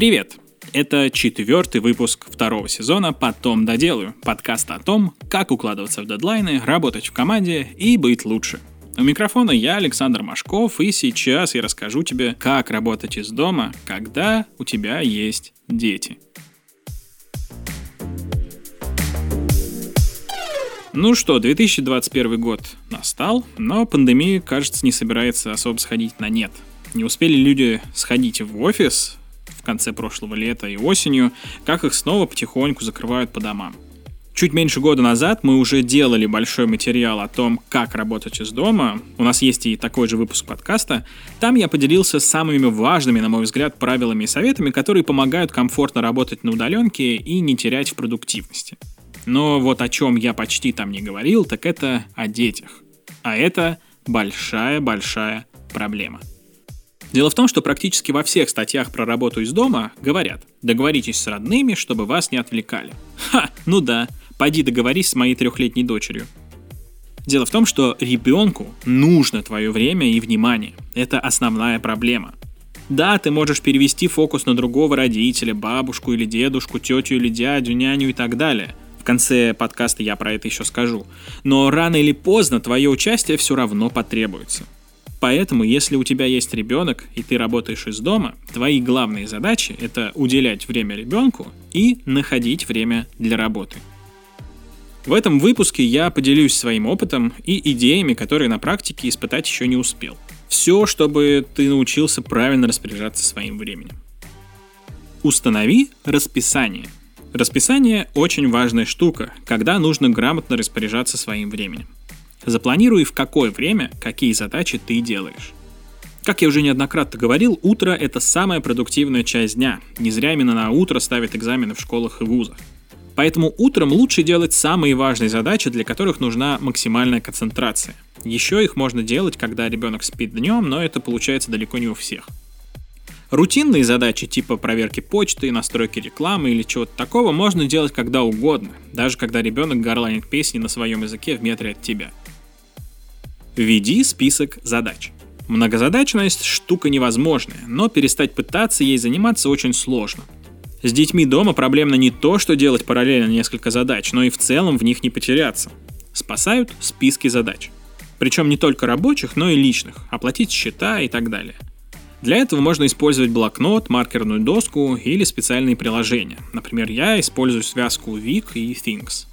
Привет! Это четвертый выпуск второго сезона «Потом доделаю» подкаста о том, как укладываться в дедлайны, работать в команде и быть лучше. У микрофона я, Александр Машков, и сейчас я расскажу тебе, как работать из дома, когда у тебя есть дети. Ну что, 2021 год настал, но пандемия, кажется, не собирается особо сходить на нет. Не успели люди сходить в офис в конце прошлого лета и осенью, как их снова потихоньку закрывают по домам. Чуть меньше года назад мы уже делали большой материал о том, как работать из дома. У нас есть и такой же выпуск подкаста. Там я поделился самыми важными, на мой взгляд, правилами и советами, которые помогают комфортно работать на удаленке и не терять в продуктивности. Но вот о чем я почти там не говорил, так это о детях. А это большая-большая проблема. Дело в том, что практически во всех статьях про работу из дома говорят «договоритесь с родными, чтобы вас не отвлекали». Ха, ну да, пойди договорись с моей трехлетней дочерью. Дело в том, что ребенку нужно твое время и внимание. Это основная проблема. Да, ты можешь перевести фокус на другого родителя, бабушку или дедушку, тетю или дядю, няню и так далее – в конце подкаста я про это еще скажу. Но рано или поздно твое участие все равно потребуется. Поэтому, если у тебя есть ребенок и ты работаешь из дома, твои главные задачи — это уделять время ребенку и находить время для работы. В этом выпуске я поделюсь своим опытом и идеями, которые на практике испытать еще не успел. Все, чтобы ты научился правильно распоряжаться своим временем. Установи расписание — Расписание – очень важная штука, когда нужно грамотно распоряжаться своим временем. Запланируй, в какое время какие задачи ты делаешь. Как я уже неоднократно говорил, утро – это самая продуктивная часть дня. Не зря именно на утро ставят экзамены в школах и вузах. Поэтому утром лучше делать самые важные задачи, для которых нужна максимальная концентрация. Еще их можно делать, когда ребенок спит днем, но это получается далеко не у всех. Рутинные задачи типа проверки почты, настройки рекламы или чего-то такого можно делать когда угодно, даже когда ребенок горланит песни на своем языке в метре от тебя. Введи список задач. Многозадачность – штука невозможная, но перестать пытаться ей заниматься очень сложно. С детьми дома проблемно не то, что делать параллельно несколько задач, но и в целом в них не потеряться. Спасают списки задач. Причем не только рабочих, но и личных, оплатить счета и так далее – для этого можно использовать блокнот, маркерную доску или специальные приложения. Например, я использую связку Week и Things.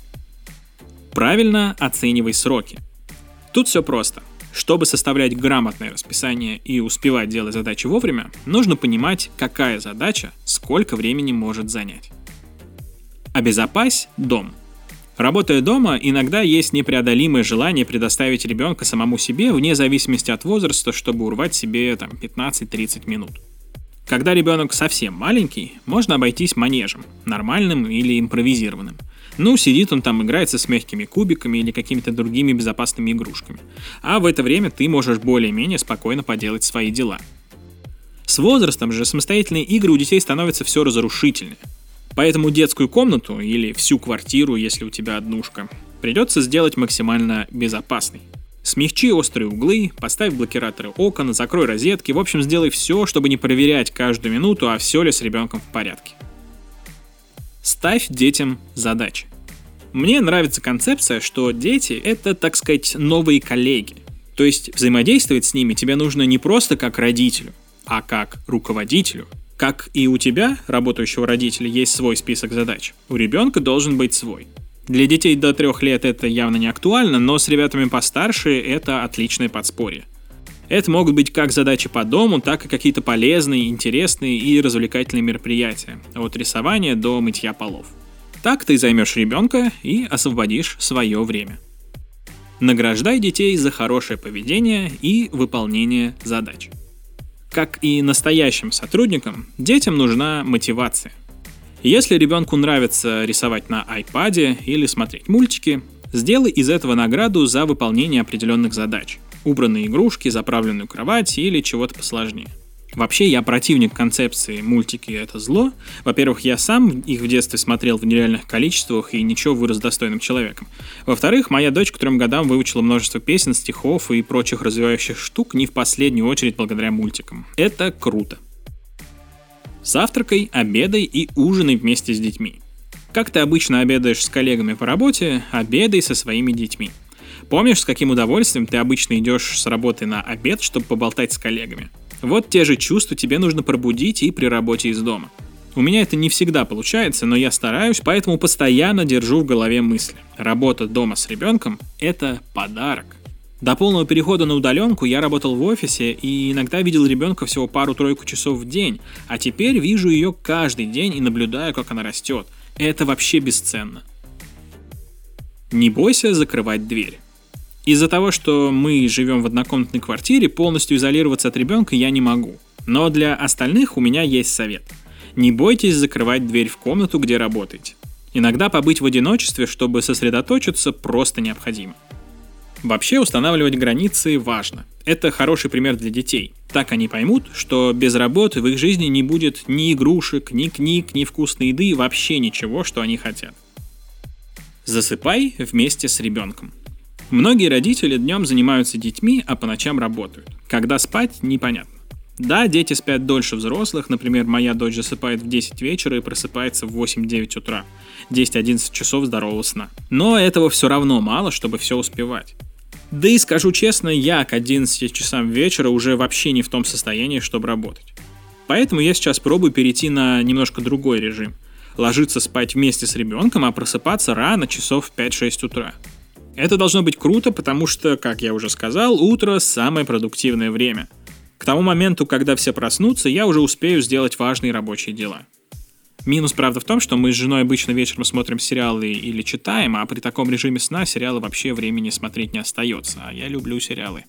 Правильно оценивай сроки. Тут все просто. Чтобы составлять грамотное расписание и успевать делать задачи вовремя, нужно понимать, какая задача сколько времени может занять. Обезопась дом – Работая дома, иногда есть непреодолимое желание предоставить ребенка самому себе вне зависимости от возраста, чтобы урвать себе там 15-30 минут. Когда ребенок совсем маленький, можно обойтись манежем, нормальным или импровизированным. Ну, сидит он там, играется с мягкими кубиками или какими-то другими безопасными игрушками. А в это время ты можешь более-менее спокойно поделать свои дела. С возрастом же самостоятельные игры у детей становятся все разрушительнее – Поэтому детскую комнату или всю квартиру, если у тебя однушка, придется сделать максимально безопасной. Смягчи острые углы, поставь блокираторы окон, закрой розетки, в общем, сделай все, чтобы не проверять каждую минуту, а все ли с ребенком в порядке. Ставь детям задачи. Мне нравится концепция, что дети — это, так сказать, новые коллеги. То есть взаимодействовать с ними тебе нужно не просто как родителю, а как руководителю, как и у тебя, работающего родителя, есть свой список задач, у ребенка должен быть свой. Для детей до трех лет это явно не актуально, но с ребятами постарше это отличное подспорье. Это могут быть как задачи по дому, так и какие-то полезные, интересные и развлекательные мероприятия, от рисования до мытья полов. Так ты займешь ребенка и освободишь свое время. Награждай детей за хорошее поведение и выполнение задач. Как и настоящим сотрудникам, детям нужна мотивация. Если ребенку нравится рисовать на iPad или смотреть мультики, сделай из этого награду за выполнение определенных задач. Убранные игрушки, заправленную кровать или чего-то посложнее. Вообще, я противник концепции «мультики — это зло». Во-первых, я сам их в детстве смотрел в нереальных количествах и ничего вырос достойным человеком. Во-вторых, моя дочь к трем годам выучила множество песен, стихов и прочих развивающих штук не в последнюю очередь благодаря мультикам. Это круто. Завтракай, обедай и ужинай вместе с детьми. Как ты обычно обедаешь с коллегами по работе, обедай со своими детьми. Помнишь, с каким удовольствием ты обычно идешь с работы на обед, чтобы поболтать с коллегами? Вот те же чувства тебе нужно пробудить и при работе из дома. У меня это не всегда получается, но я стараюсь, поэтому постоянно держу в голове мысли. Работа дома с ребенком – это подарок. До полного перехода на удаленку я работал в офисе и иногда видел ребенка всего пару-тройку часов в день, а теперь вижу ее каждый день и наблюдаю, как она растет. Это вообще бесценно. Не бойся закрывать дверь. Из-за того, что мы живем в однокомнатной квартире, полностью изолироваться от ребенка я не могу. Но для остальных у меня есть совет. Не бойтесь закрывать дверь в комнату, где работаете. Иногда побыть в одиночестве, чтобы сосредоточиться, просто необходимо. Вообще устанавливать границы важно. Это хороший пример для детей. Так они поймут, что без работы в их жизни не будет ни игрушек, ни книг, ни вкусной еды, вообще ничего, что они хотят. Засыпай вместе с ребенком. Многие родители днем занимаются детьми, а по ночам работают. Когда спать, непонятно. Да, дети спят дольше взрослых, например, моя дочь засыпает в 10 вечера и просыпается в 8-9 утра. 10-11 часов здорового сна. Но этого все равно мало, чтобы все успевать. Да и скажу честно, я к 11 часам вечера уже вообще не в том состоянии, чтобы работать. Поэтому я сейчас пробую перейти на немножко другой режим. Ложиться спать вместе с ребенком, а просыпаться рано, часов в 5-6 утра. Это должно быть круто, потому что, как я уже сказал, утро – самое продуктивное время. К тому моменту, когда все проснутся, я уже успею сделать важные рабочие дела. Минус, правда, в том, что мы с женой обычно вечером смотрим сериалы или читаем, а при таком режиме сна сериалы вообще времени смотреть не остается, а я люблю сериалы.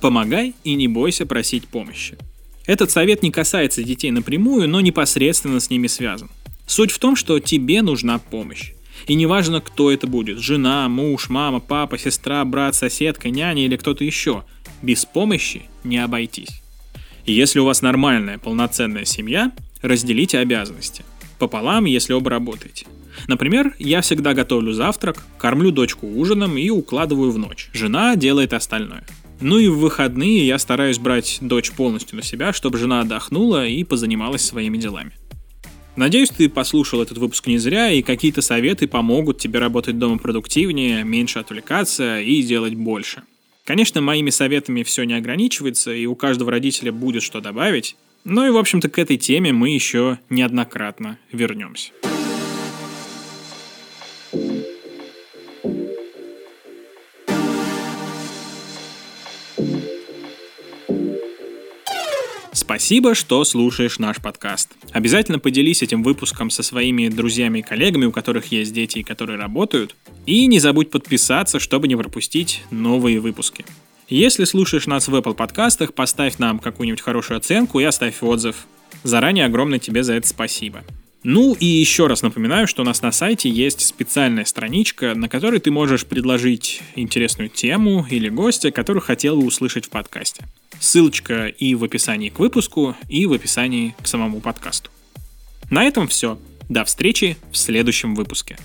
Помогай и не бойся просить помощи. Этот совет не касается детей напрямую, но непосредственно с ними связан. Суть в том, что тебе нужна помощь. И неважно, кто это будет, жена, муж, мама, папа, сестра, брат, соседка, няня или кто-то еще, без помощи не обойтись. И если у вас нормальная, полноценная семья, разделите обязанности. Пополам, если оба работаете. Например, я всегда готовлю завтрак, кормлю дочку ужином и укладываю в ночь. Жена делает остальное. Ну и в выходные я стараюсь брать дочь полностью на себя, чтобы жена отдохнула и позанималась своими делами. Надеюсь, ты послушал этот выпуск не зря, и какие-то советы помогут тебе работать дома продуктивнее, меньше отвлекаться и делать больше. Конечно, моими советами все не ограничивается, и у каждого родителя будет что добавить, но и, в общем-то, к этой теме мы еще неоднократно вернемся. Спасибо, что слушаешь наш подкаст. Обязательно поделись этим выпуском со своими друзьями и коллегами, у которых есть дети и которые работают. И не забудь подписаться, чтобы не пропустить новые выпуски. Если слушаешь нас в Apple подкастах, поставь нам какую-нибудь хорошую оценку и оставь отзыв. Заранее огромное тебе за это спасибо. Ну и еще раз напоминаю, что у нас на сайте есть специальная страничка, на которой ты можешь предложить интересную тему или гостя, который хотел бы услышать в подкасте. Ссылочка и в описании к выпуску, и в описании к самому подкасту. На этом все. До встречи в следующем выпуске.